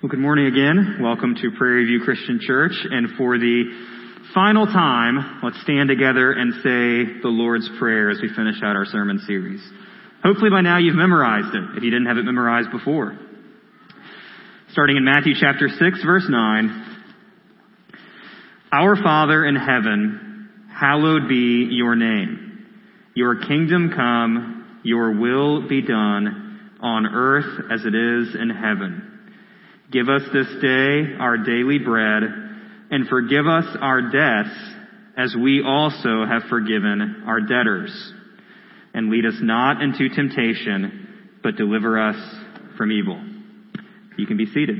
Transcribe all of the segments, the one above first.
Well, good morning again. Welcome to Prairie View Christian Church. And for the final time, let's stand together and say the Lord's Prayer as we finish out our sermon series. Hopefully by now you've memorized it, if you didn't have it memorized before. Starting in Matthew chapter 6, verse 9. Our Father in heaven, hallowed be your name. Your kingdom come, your will be done on earth as it is in heaven. Give us this day our daily bread, and forgive us our debts as we also have forgiven our debtors. And lead us not into temptation, but deliver us from evil. You can be seated.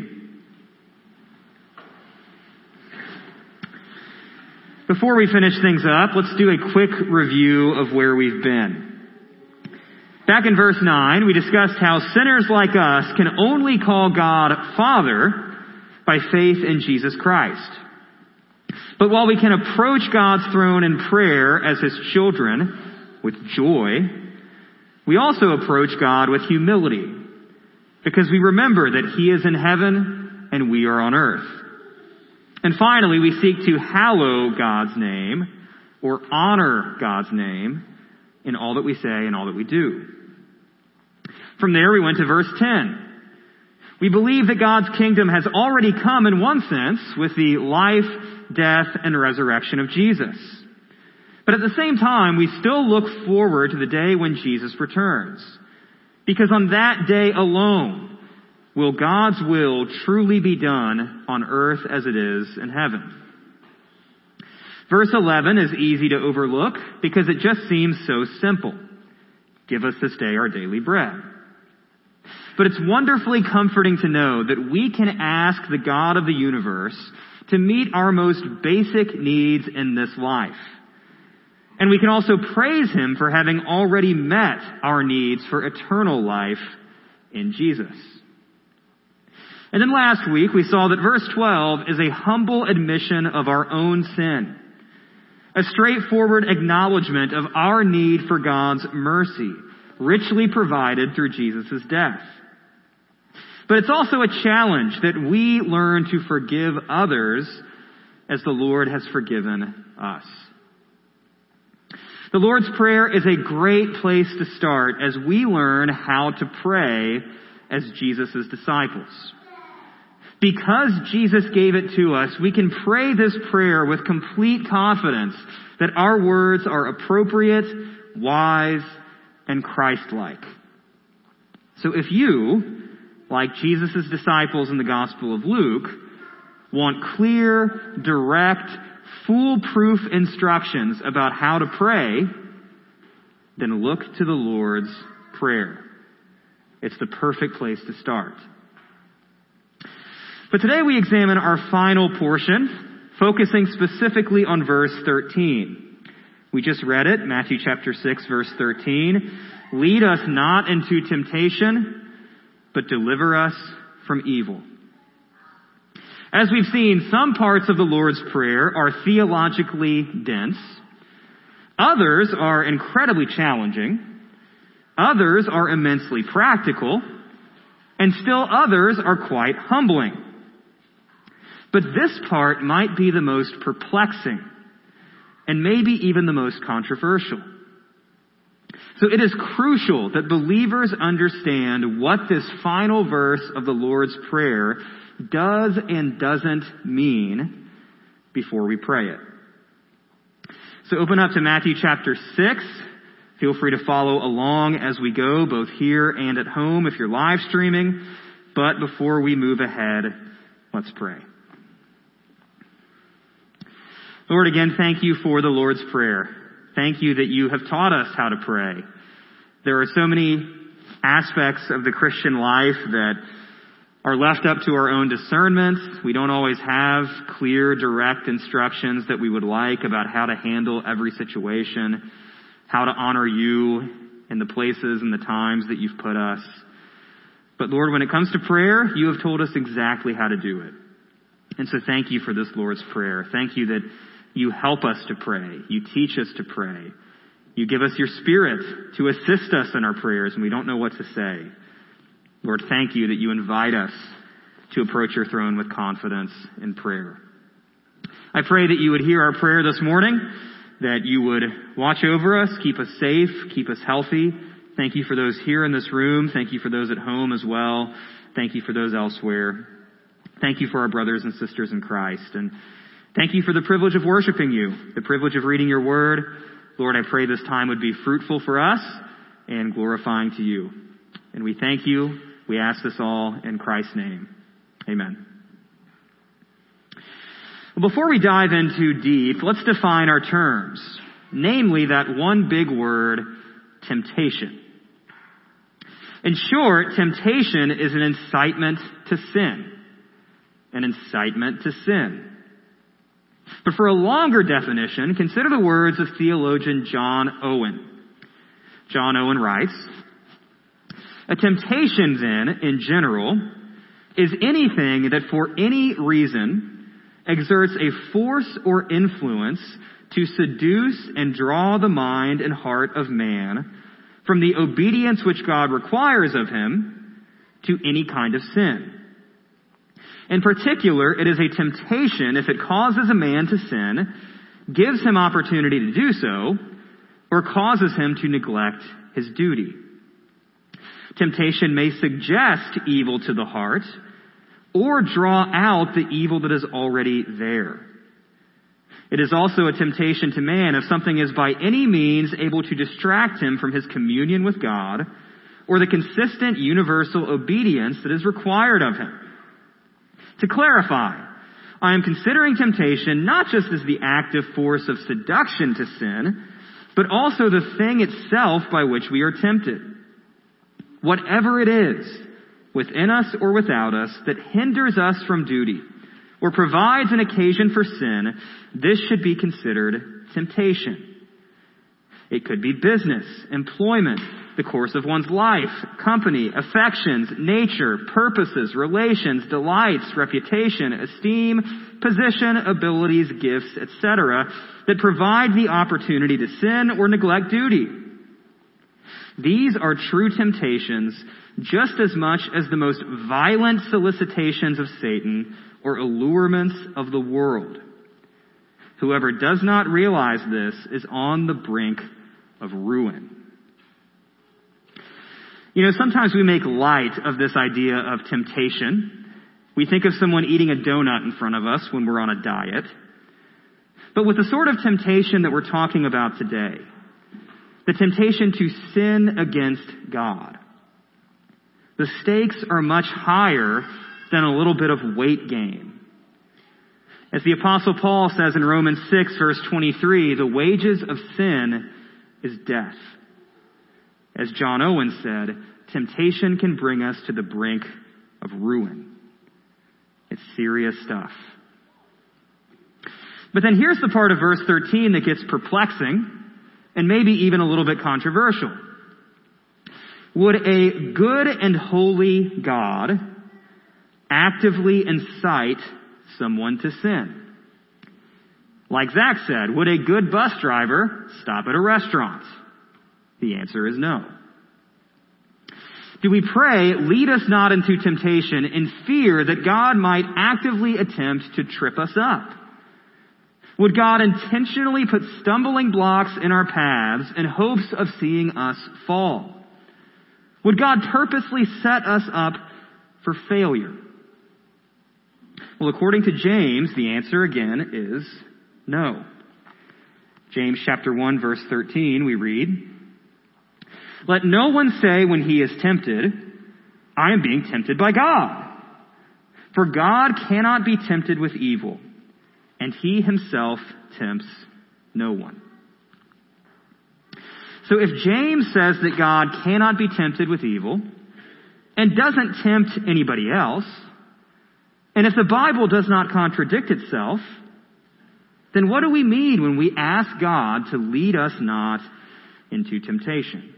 Before we finish things up, let's do a quick review of where we've been. Back in verse 9, we discussed how sinners like us can only call God Father by faith in Jesus Christ. But while we can approach God's throne in prayer as His children with joy, we also approach God with humility because we remember that He is in heaven and we are on earth. And finally, we seek to hallow God's name or honor God's name in all that we say and all that we do. From there, we went to verse 10. We believe that God's kingdom has already come in one sense with the life, death, and resurrection of Jesus. But at the same time, we still look forward to the day when Jesus returns. Because on that day alone will God's will truly be done on earth as it is in heaven. Verse 11 is easy to overlook because it just seems so simple. Give us this day our daily bread. But it's wonderfully comforting to know that we can ask the God of the universe to meet our most basic needs in this life. And we can also praise Him for having already met our needs for eternal life in Jesus. And then last week we saw that verse 12 is a humble admission of our own sin. A straightforward acknowledgement of our need for God's mercy, richly provided through Jesus' death. But it's also a challenge that we learn to forgive others as the Lord has forgiven us. The Lord's Prayer is a great place to start as we learn how to pray as Jesus' disciples. Because Jesus gave it to us, we can pray this prayer with complete confidence that our words are appropriate, wise, and Christ-like. So if you, like Jesus' disciples in the Gospel of Luke, want clear, direct, foolproof instructions about how to pray, then look to the Lord's Prayer. It's the perfect place to start. But today we examine our final portion, focusing specifically on verse 13. We just read it, Matthew chapter 6 verse 13. Lead us not into temptation, but deliver us from evil. As we've seen, some parts of the Lord's Prayer are theologically dense. Others are incredibly challenging. Others are immensely practical. And still others are quite humbling. But this part might be the most perplexing and maybe even the most controversial. So it is crucial that believers understand what this final verse of the Lord's Prayer does and doesn't mean before we pray it. So open up to Matthew chapter 6. Feel free to follow along as we go, both here and at home if you're live streaming. But before we move ahead, let's pray. Lord, again, thank you for the Lord's Prayer. Thank you that you have taught us how to pray. There are so many aspects of the Christian life that are left up to our own discernment. We don't always have clear, direct instructions that we would like about how to handle every situation, how to honor you in the places and the times that you've put us. But Lord, when it comes to prayer, you have told us exactly how to do it. And so thank you for this Lord's Prayer. Thank you that you help us to pray. You teach us to pray. You give us your Spirit to assist us in our prayers when we don't know what to say. Lord, thank you that you invite us to approach your throne with confidence in prayer. I pray that you would hear our prayer this morning, that you would watch over us, keep us safe, keep us healthy. Thank you for those here in this room. Thank you for those at home as well. Thank you for those elsewhere. Thank you for our brothers and sisters in Christ. And thank you for the privilege of worshiping you, the privilege of reading your word. Lord, I pray this time would be fruitful for us and glorifying to you. And we thank you. We ask this all in Christ's name. Amen. Before we dive in too deep, let's define our terms. Namely, that one big word, temptation. In short, temptation is an incitement to sin. An incitement to sin. But for a longer definition, consider the words of theologian John Owen. John Owen writes, A temptation then, in general, is anything that for any reason exerts a force or influence to seduce and draw the mind and heart of man from the obedience which God requires of him to any kind of sin. In particular, it is a temptation if it causes a man to sin, gives him opportunity to do so, or causes him to neglect his duty. Temptation may suggest evil to the heart, or draw out the evil that is already there. It is also a temptation to man if something is by any means able to distract him from his communion with God, or the consistent universal obedience that is required of him. To clarify, I am considering temptation not just as the active force of seduction to sin, but also the thing itself by which we are tempted. Whatever it is, within us or without us, that hinders us from duty, or provides an occasion for sin, this should be considered temptation. It could be business, employment, the course of one's life, company, affections, nature, purposes, relations, delights, reputation, esteem, position, abilities, gifts, etc., that provide the opportunity to sin or neglect duty. These are true temptations just as much as the most violent solicitations of Satan or allurements of the world. Whoever does not realize this is on the brink of ruin. You know, sometimes we make light of this idea of temptation. We think of someone eating a donut in front of us when we're on a diet. But with the sort of temptation that we're talking about today, the temptation to sin against God, the stakes are much higher than a little bit of weight gain. As the apostle Paul says in Romans 6 verse 23, the wages of sin is death. As John Owen said, temptation can bring us to the brink of ruin. It's serious stuff. But then here's the part of verse 13 that gets perplexing and maybe even a little bit controversial. Would a good and holy God actively incite someone to sin? Like Zach said, would a good bus driver stop at a restaurant? The answer is no. Do we pray, lead us not into temptation in fear that God might actively attempt to trip us up? Would God intentionally put stumbling blocks in our paths in hopes of seeing us fall? Would God purposely set us up for failure? Well, according to James, the answer again is no. James chapter 1 verse 13, we read, let no one say when he is tempted, I am being tempted by God. For God cannot be tempted with evil, and he himself tempts no one. So if James says that God cannot be tempted with evil, and doesn't tempt anybody else, and if the Bible does not contradict itself, then what do we mean when we ask God to lead us not into temptation?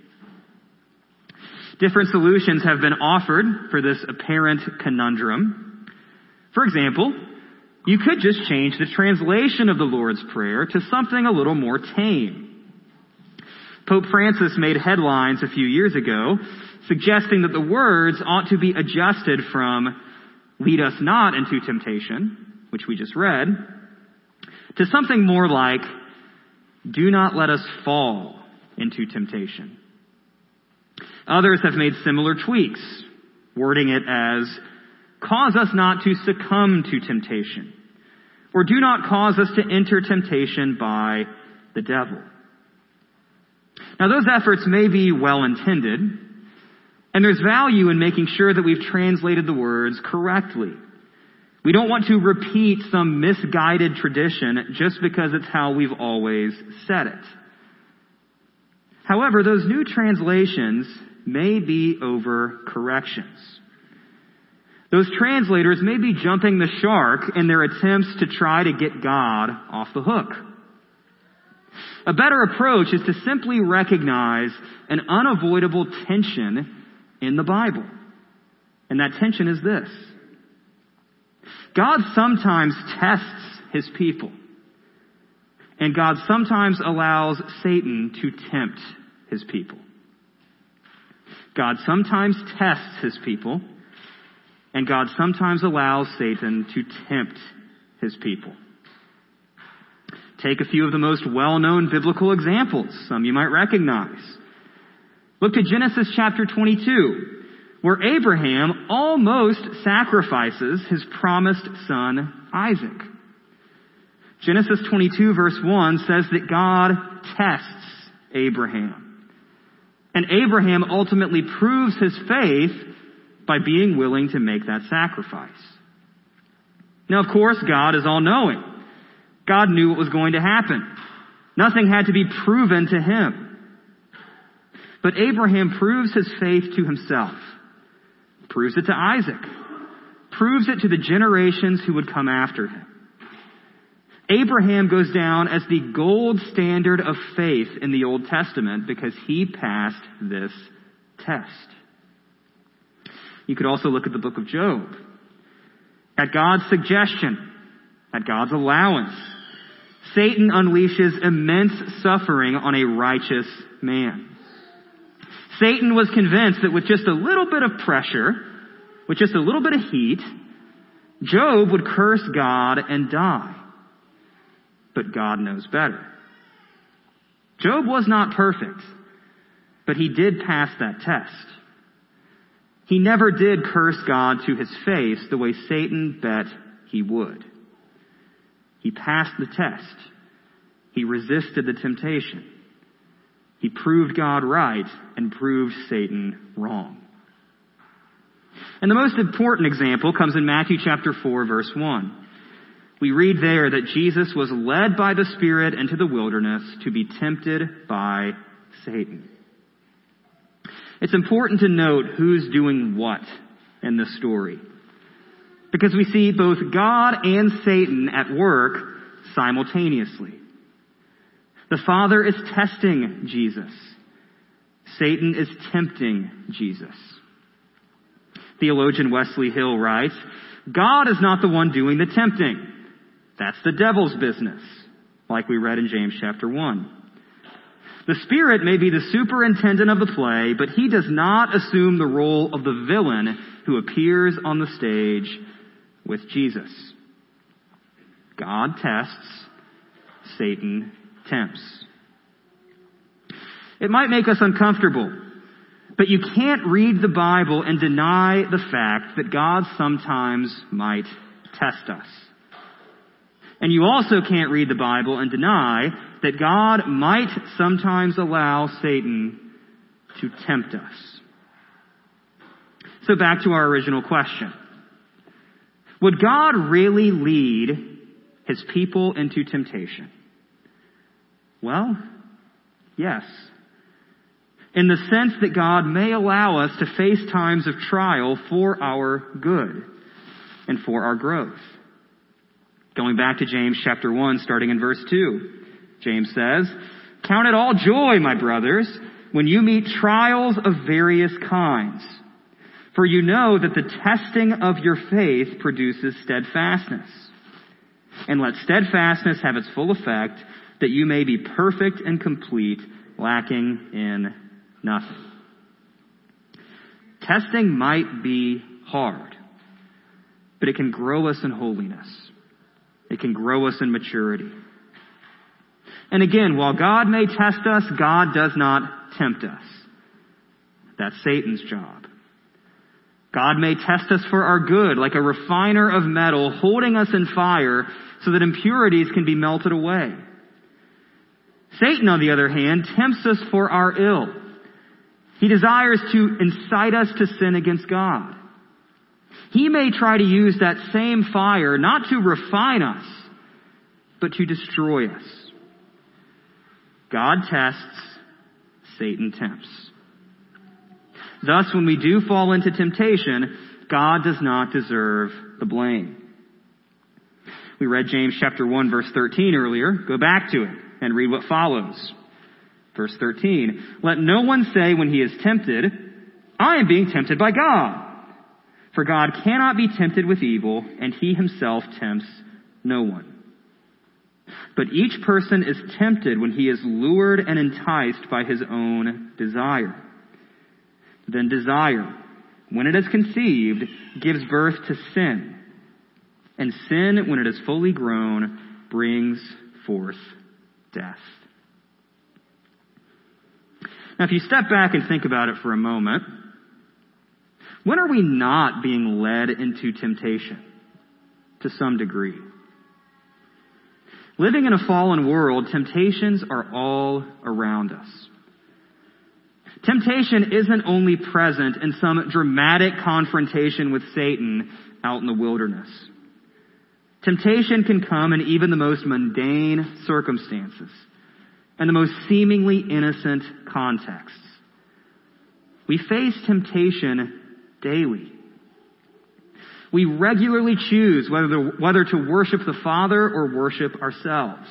Different solutions have been offered for this apparent conundrum. For example, you could just change the translation of the Lord's Prayer to something a little more tame. Pope Francis made headlines a few years ago suggesting that the words ought to be adjusted from lead us not into temptation, which we just read, to something more like, do not let us fall into temptation. Others have made similar tweaks, wording it as, cause us not to succumb to temptation, or do not cause us to enter temptation by the devil. Now those efforts may be well intended, and there's value in making sure that we've translated the words correctly. We don't want to repeat some misguided tradition just because it's how we've always said it. However, those new translations may be over corrections. Those translators may be jumping the shark in their attempts to try to get God off the hook. A better approach is to simply recognize an unavoidable tension in the Bible. And that tension is this. God sometimes tests his people. And God sometimes allows Satan to tempt his people. God sometimes tests his people, and God sometimes allows Satan to tempt his people. Take a few of the most well-known biblical examples, some you might recognize. Look to Genesis chapter 22, where Abraham almost sacrifices his promised son, Isaac. Genesis 22 verse 1 says that God tests Abraham. And Abraham ultimately proves his faith by being willing to make that sacrifice. Now, of course, God is all knowing. God knew what was going to happen. Nothing had to be proven to him. But Abraham proves his faith to himself, proves it to Isaac, proves it to the generations who would come after him. Abraham goes down as the gold standard of faith in the Old Testament because he passed this test. You could also look at the book of Job. At God's suggestion, at God's allowance, Satan unleashes immense suffering on a righteous man. Satan was convinced that with just a little bit of pressure, with just a little bit of heat, Job would curse God and die. But God knows better. Job was not perfect, but he did pass that test. He never did curse God to his face the way Satan bet he would. He passed the test. He resisted the temptation. He proved God right and proved Satan wrong. And the most important example comes in Matthew chapter 4 verse 1. We read there that Jesus was led by the Spirit into the wilderness to be tempted by Satan. It's important to note who's doing what in this story. Because we see both God and Satan at work simultaneously. The Father is testing Jesus. Satan is tempting Jesus. Theologian Wesley Hill writes, God is not the one doing the tempting. That's the devil's business, like we read in James chapter 1. The Spirit may be the superintendent of the play, but he does not assume the role of the villain who appears on the stage with Jesus. God tests, Satan tempts. It might make us uncomfortable, but you can't read the Bible and deny the fact that God sometimes might test us. And you also can't read the Bible and deny that God might sometimes allow Satan to tempt us. So back to our original question. Would God really lead his people into temptation? Well, yes. In the sense that God may allow us to face times of trial for our good and for our growth. Going back to James chapter 1, starting in verse 2, James says, Count it all joy, my brothers, when you meet trials of various kinds for you know that the testing of your faith produces steadfastness. And let steadfastness have its full effect, that you may be perfect and complete, lacking in nothing. Testing might be hard. but it can grow us in holiness. It can grow us in maturity. And again, while God may test us, God does not tempt us. That's Satan's job. God may test us for our good, like a refiner of metal, holding us in fire so that impurities can be melted away. Satan, on the other hand, tempts us for our ill. He desires to incite us to sin against God. He may try to use that same fire not to refine us, but to destroy us. God tests, Satan tempts. Thus, when we do fall into temptation, God does not deserve the blame. We read James chapter 1 verse 13 earlier. Go back to it and read what follows. Verse 13. Let no one say when he is tempted, I am being tempted by God. For God cannot be tempted with evil, and he himself tempts no one. But each person is tempted when he is lured and enticed by his own desire. Then desire, when it is conceived, gives birth to sin. And sin, when it is fully grown, brings forth death. Now, if you step back and think about it for a moment, when are we not being led into temptation? To some degree. Living in a fallen world, temptations are all around us. Temptation isn't only present in some dramatic confrontation with Satan out in the wilderness. Temptation can come in even the most mundane circumstances and the most seemingly innocent contexts. We face temptation daily. We regularly choose whether to, whether to worship the Father or worship ourselves.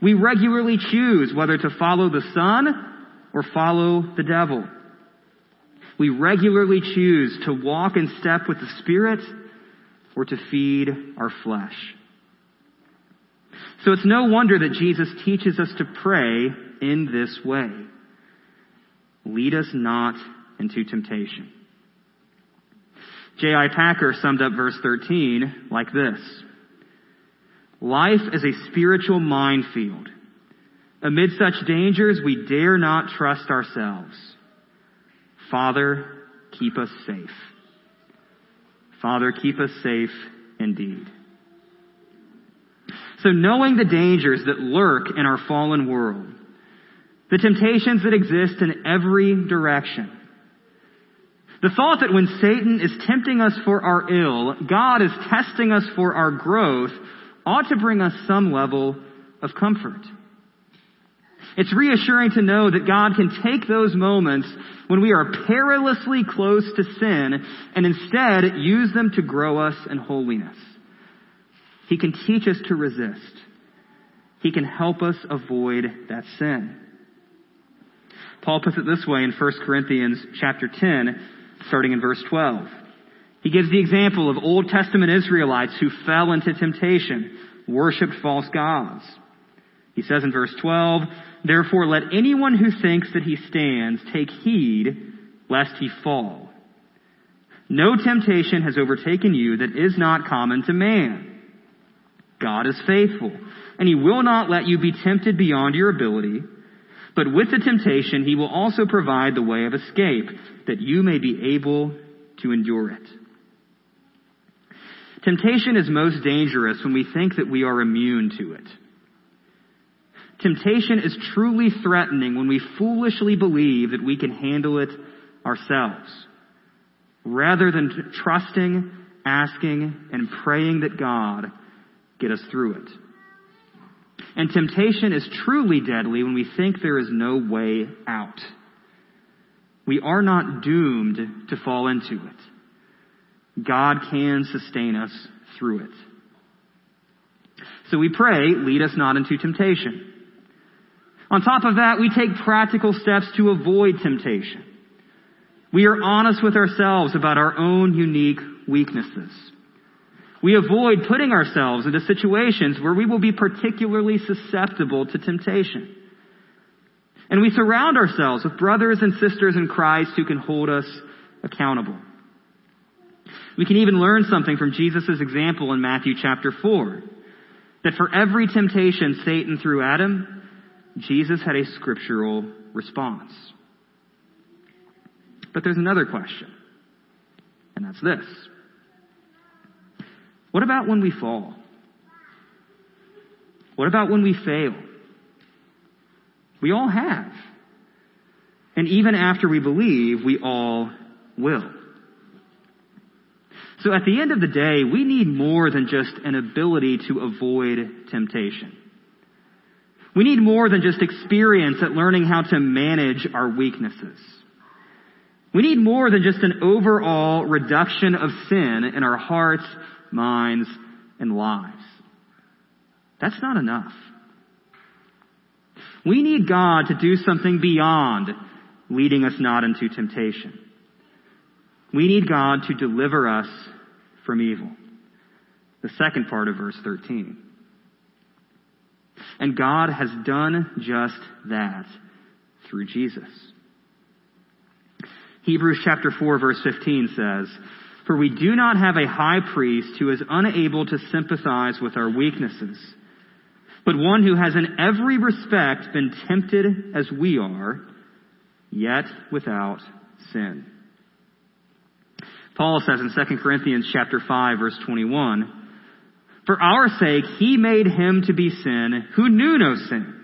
We regularly choose whether to follow the Son or follow the devil. We regularly choose to walk in step with the Spirit or to feed our flesh. So it's no wonder that Jesus teaches us to pray in this way. Lead us not into temptation. J.I. Packer summed up verse 13 like this. Life is a spiritual minefield. Amid such dangers, we dare not trust ourselves. Father, keep us safe. Father, keep us safe indeed. So knowing the dangers that lurk in our fallen world, the temptations that exist in every direction, the thought that when Satan is tempting us for our ill, God is testing us for our growth ought to bring us some level of comfort. It's reassuring to know that God can take those moments when we are perilously close to sin and instead use them to grow us in holiness. He can teach us to resist. He can help us avoid that sin. Paul puts it this way in 1 Corinthians chapter 10, starting in verse 12. He gives the example of Old Testament Israelites who fell into temptation, worshiped false gods. He says in verse 12, Therefore let anyone who thinks that he stands take heed lest he fall. No temptation has overtaken you that is not common to man. God is faithful, and he will not let you be tempted beyond your ability, but with the temptation he will also provide the way of escape, that you may be able to endure it. Temptation is most dangerous when we think that we are immune to it. Temptation is truly threatening when we foolishly believe that we can handle it ourselves, rather than trusting, asking, and praying that God get us through it. And temptation is truly deadly when we think there is no way out. We are not doomed to fall into it. God can sustain us through it. So we pray, lead us not into temptation. On top of that, we take practical steps to avoid temptation. We are honest with ourselves about our own unique weaknesses. We avoid putting ourselves into situations where we will be particularly susceptible to temptation. And we surround ourselves with brothers and sisters in Christ who can hold us accountable. We can even learn something from Jesus' example in Matthew chapter 4. That for every temptation Satan threw at him, Jesus had a scriptural response. But there's another question, and that's this. What about when we fall? What about when we fail? We all have. And even after we believe, we all will. So at the end of the day, we need more than just an ability to avoid temptation. We need more than just experience at learning how to manage our weaknesses. We need more than just an overall reduction of sin in our hearts, minds, and lives. That's not enough. We need God to do something beyond leading us not into temptation. We need God to deliver us from evil. The second part of verse 13. And God has done just that through Jesus. Hebrews chapter 4 verse 15 says, For we do not have a high priest who is unable to sympathize with our weaknesses, but one who has in every respect been tempted as we are, yet without sin. Paul says in 2 Corinthians chapter 5 verse 21, For our sake he made him to be sin who knew no sin,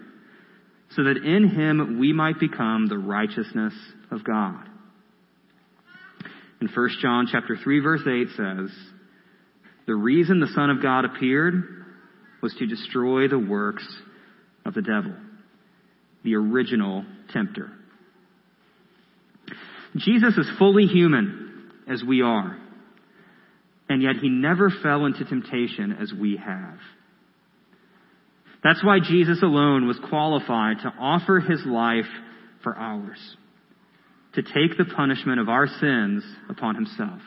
so that in him we might become the righteousness of God. In 1 John chapter 3 verse 8 says, The reason the Son of God appeared was to destroy the works of the devil, the original tempter. Jesus is fully human as we are, and yet he never fell into temptation as we have. That's why Jesus alone was qualified to offer his life for ours, to take the punishment of our sins upon himself.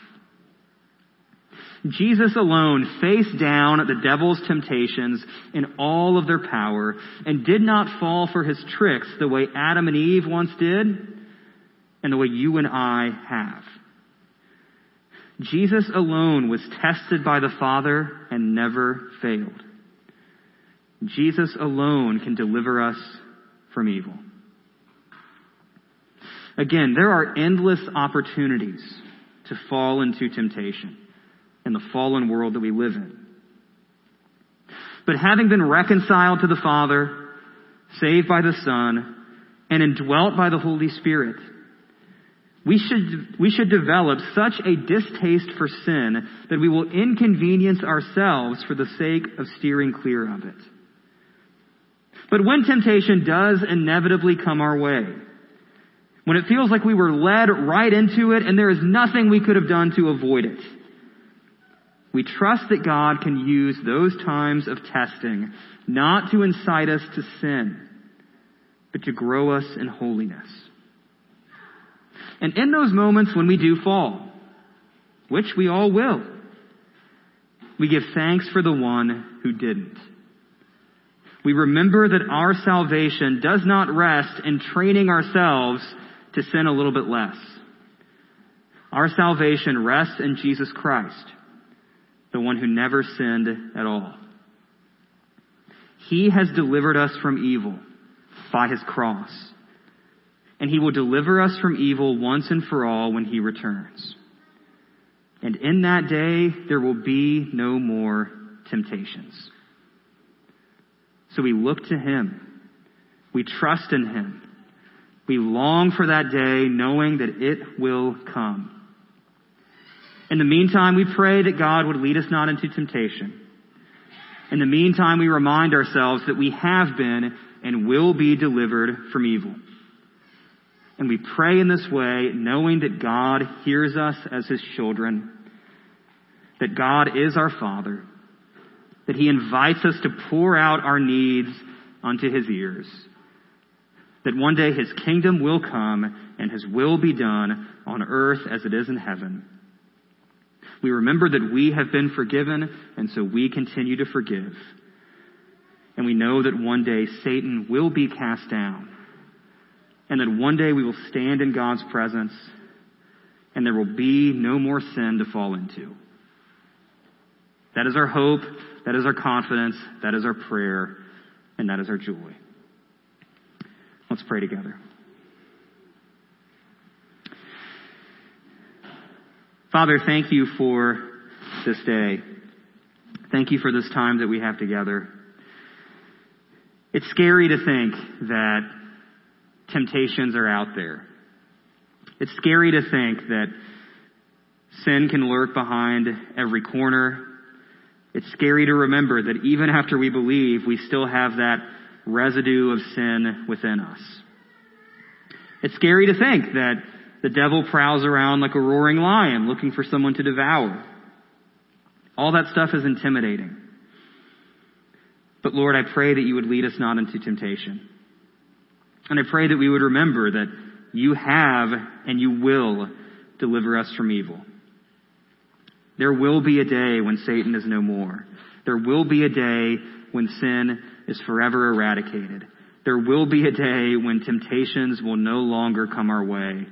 Jesus alone faced down the devil's temptations in all of their power and did not fall for his tricks the way Adam and Eve once did and the way you and I have. Jesus alone was tested by the Father and never failed. Jesus alone can deliver us from evil. Again, there are endless opportunities to fall into temptation in the fallen world that we live in. But having been reconciled to the Father, saved by the Son, and indwelt by the Holy Spirit, we should, we should develop such a distaste for sin that we will inconvenience ourselves for the sake of steering clear of it. But when temptation does inevitably come our way, when it feels like we were led right into it and there is nothing we could have done to avoid it, we trust that God can use those times of testing not to incite us to sin, but to grow us in holiness. And in those moments when we do fall, which we all will, we give thanks for the one who didn't. We remember that our salvation does not rest in training ourselves to sin a little bit less. Our salvation rests in Jesus Christ, the one who never sinned at all. He has delivered us from evil by his cross and he will deliver us from evil once and for all when he returns. And in that day, there will be no more temptations. So we look to him. We trust in him. We long for that day knowing that it will come. In the meantime, we pray that God would lead us not into temptation. In the meantime, we remind ourselves that we have been and will be delivered from evil. And we pray in this way, knowing that God hears us as His children, that God is our Father, that He invites us to pour out our needs unto His ears, that one day His kingdom will come and His will be done on earth as it is in heaven. We remember that we have been forgiven, and so we continue to forgive. And we know that one day Satan will be cast down and that one day we will stand in God's presence and there will be no more sin to fall into. That is our hope, that is our confidence, that is our prayer, and that is our joy. Let's pray together. Father, thank you for this day. Thank you for this time that we have together. It's scary to think that temptations are out there. It's scary to think that sin can lurk behind every corner. It's scary to remember that even after we believe, we still have that residue of sin within us. It's scary to think that the devil prowls around like a roaring lion looking for someone to devour. All that stuff is intimidating. But Lord, I pray that you would lead us not into temptation. And I pray that we would remember that you have and you will deliver us from evil. There will be a day when Satan is no more. There will be a day when sin is forever eradicated. There will be a day when temptations will no longer come our way.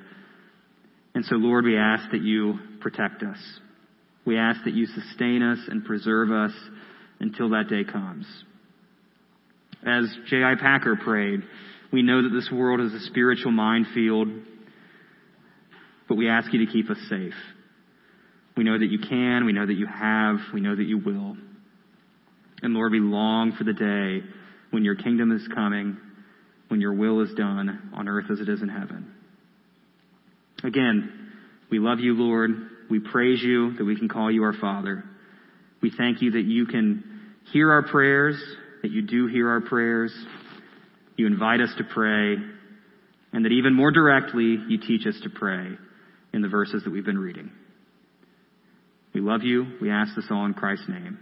And so, Lord, we ask that you protect us. We ask that you sustain us and preserve us until that day comes. As J.I. Packer prayed, we know that this world is a spiritual minefield, but we ask you to keep us safe. We know that you can, we know that you have, we know that you will. And Lord, we long for the day when your kingdom is coming, when your will is done on earth as it is in heaven. Again, we love you, Lord. We praise you that we can call you our Father. We thank you that you can hear our prayers, that you do hear our prayers. You invite us to pray, and that even more directly, you teach us to pray in the verses that we've been reading. We love you. We ask this all in Christ's name.